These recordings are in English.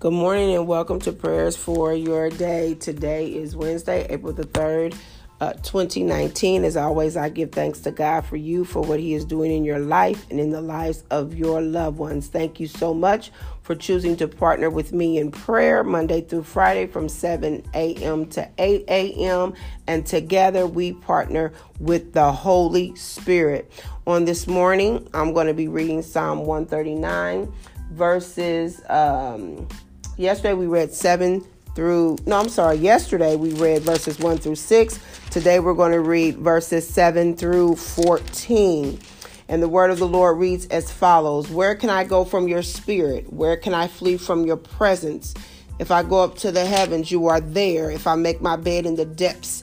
Good morning and welcome to prayers for your day. Today is Wednesday, April the 3rd, uh, 2019. As always, I give thanks to God for you, for what He is doing in your life and in the lives of your loved ones. Thank you so much for choosing to partner with me in prayer Monday through Friday from 7 a.m. to 8 a.m. And together we partner with the Holy Spirit. On this morning, I'm going to be reading Psalm 139 verses. Um, Yesterday we read 7 through, no, I'm sorry, yesterday we read verses 1 through 6. Today we're going to read verses 7 through 14. And the word of the Lord reads as follows Where can I go from your spirit? Where can I flee from your presence? If I go up to the heavens, you are there. If I make my bed in the depths,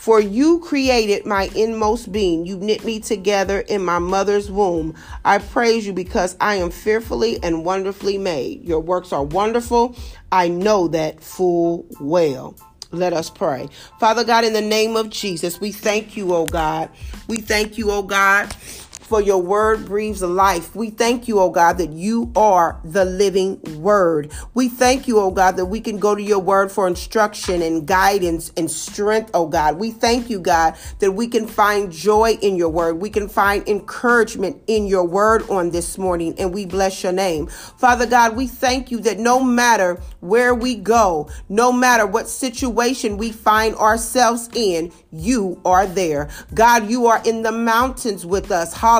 For you created my inmost being. You knit me together in my mother's womb. I praise you because I am fearfully and wonderfully made. Your works are wonderful. I know that full well. Let us pray. Father God, in the name of Jesus, we thank you, oh God. We thank you, oh God for your word breathes life. We thank you, oh God, that you are the living word. We thank you, oh God, that we can go to your word for instruction and guidance and strength, oh God. We thank you, God, that we can find joy in your word. We can find encouragement in your word on this morning, and we bless your name. Father God, we thank you that no matter where we go, no matter what situation we find ourselves in, you are there. God, you are in the mountains with us. Hallelujah.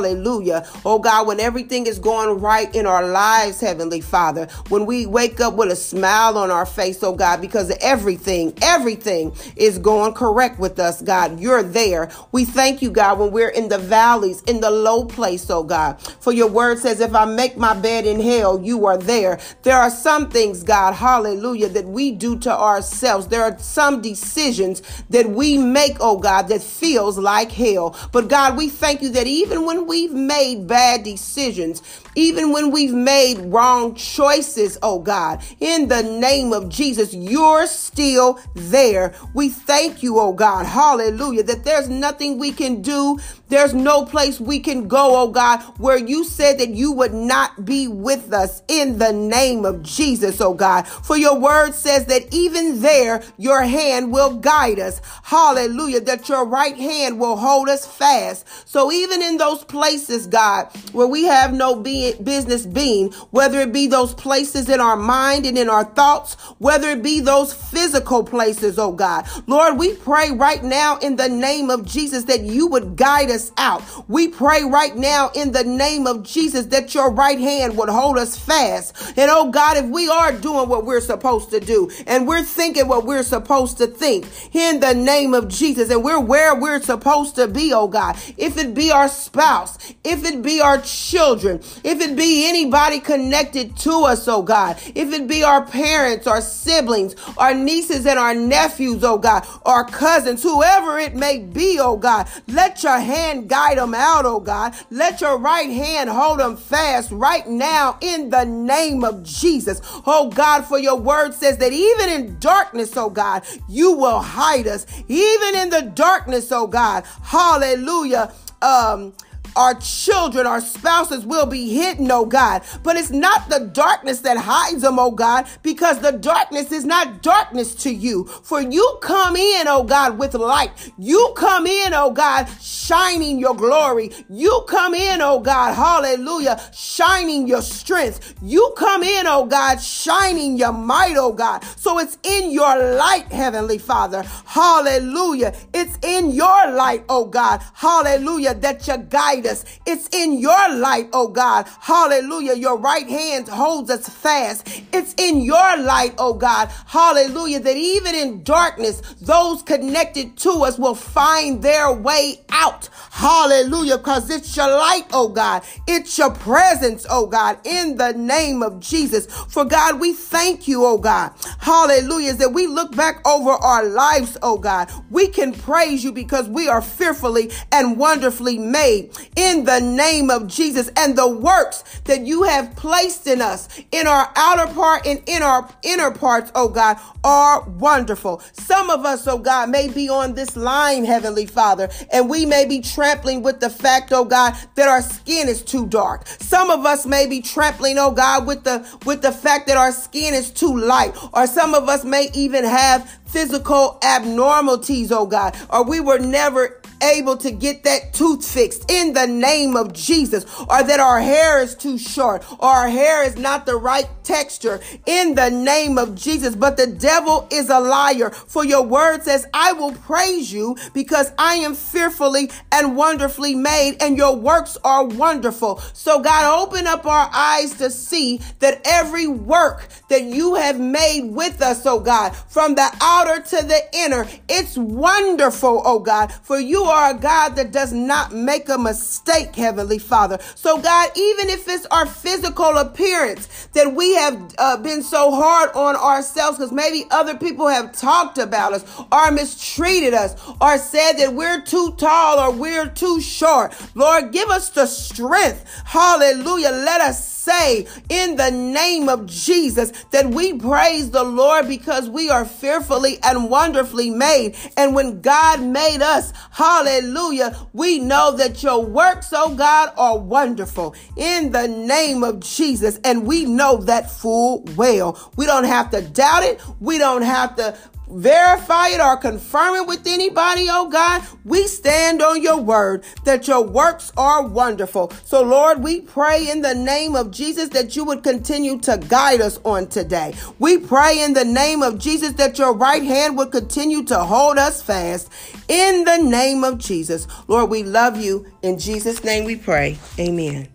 Oh God, when everything is going right in our lives, Heavenly Father, when we wake up with a smile on our face, oh God, because everything, everything is going correct with us, God. You're there. We thank you, God, when we're in the valleys, in the low place, oh God. For your word says, if I make my bed in hell, you are there. There are some things, God, hallelujah, that we do to ourselves. There are some decisions that we make oh God, that feels like hell. But God, we thank you that even when we've made bad decisions, even when we've made wrong choices, oh God, in the name of Jesus, you're still there. We thank you, oh God, hallelujah, that there's nothing we can do. There's no place we can go, oh God, where you said that you would not be with us in the name of Jesus, oh God. For your word says that even there, your hand will guide us. Hallelujah, that your right hand will hold us fast. So even in those places, God, where we have no being, business being, whether it be those places in our mind and in our thoughts, whether it be those physical places, oh God. Lord, we pray right now in the name of Jesus that you would guide us out. We pray right now in the name of Jesus that your right hand would hold us fast. And oh God, if we are doing what we're supposed to do and we're thinking what we're supposed to think in the name of Jesus and we're where we're supposed to be, oh God, if it be our spouse, if it be our children, if it be anybody connected to us, oh God, if it be our parents, our siblings, our nieces and our nephews, oh God, our cousins, whoever it may be, oh God, let your hand guide them out, oh God. Let your right hand hold them fast right now in the name of Jesus. Oh God, for your word says that even in darkness, oh God, you will hide us. Even in the darkness, oh God. Hallelujah. Um, our children, our spouses will be hidden, oh God. But it's not the darkness that hides them, oh God, because the darkness is not darkness to you. For you come in, oh God, with light. You come in, oh God, shining your glory. You come in, oh God, hallelujah, shining your strength. You come in, oh God, shining your might, oh God. So it's in your light, Heavenly Father. Hallelujah. It's in your light, oh God. Hallelujah, that you guide us. It's in your light, oh God. Hallelujah. Your right hand holds us fast. It's in your light, oh God. Hallelujah. That even in darkness, those connected to us will find their way out. Hallelujah. Because it's your light, oh God. It's your presence, oh God, in the name of Jesus. For God, we thank you, oh God. Hallelujah. That we look back over our lives, oh God, we can praise you because we are fearfully and wonderfully made in the name of Jesus. And the works that you have placed in us, in our outer part and in our inner parts, oh God, are wonderful. Some of us, oh God, may be on this line, Heavenly Father, and we may be trampling with the fact, oh God, that our skin is too dark. Some of us may be trampling, oh God, with the with the fact that our skin is too light, or some of us may even have physical abnormalities, oh God, or we were never able to get that tooth fixed in the name of Jesus, or that our hair is too short, or our hair is not the right texture in the name of Jesus. But the devil is a liar, for your word says, I will praise you because I am fearfully and wonderfully made, and your works are wonderful. So, God, open up our eyes to see that every work that you have made with us, oh God, from the outer to the inner, it's wonderful, oh God, for you are a God that does not make a mistake, Heavenly Father. So, God, even if it's our physical appearance that we have uh, been so hard on ourselves because maybe other people have talked about us or mistreated us or said that we're too tall or we're too short, Lord, give us the strength. Hallelujah. Let us say in the name of Jesus that we praise the Lord because we are fearfully and wonderfully made. And when God made us, hallelujah, we know that your works, oh God, are wonderful in the name of Jesus. And we know that full well. We don't have to doubt it. We don't have to verify it or confirm it with anybody, oh God, we stand on your word that your works are wonderful. So, Lord, we pray in the name of Jesus that you would continue to guide us on today. We pray in the name of Jesus that your right hand would continue to hold us fast in the name of Jesus. Lord, we love you. In Jesus' name we pray. Amen.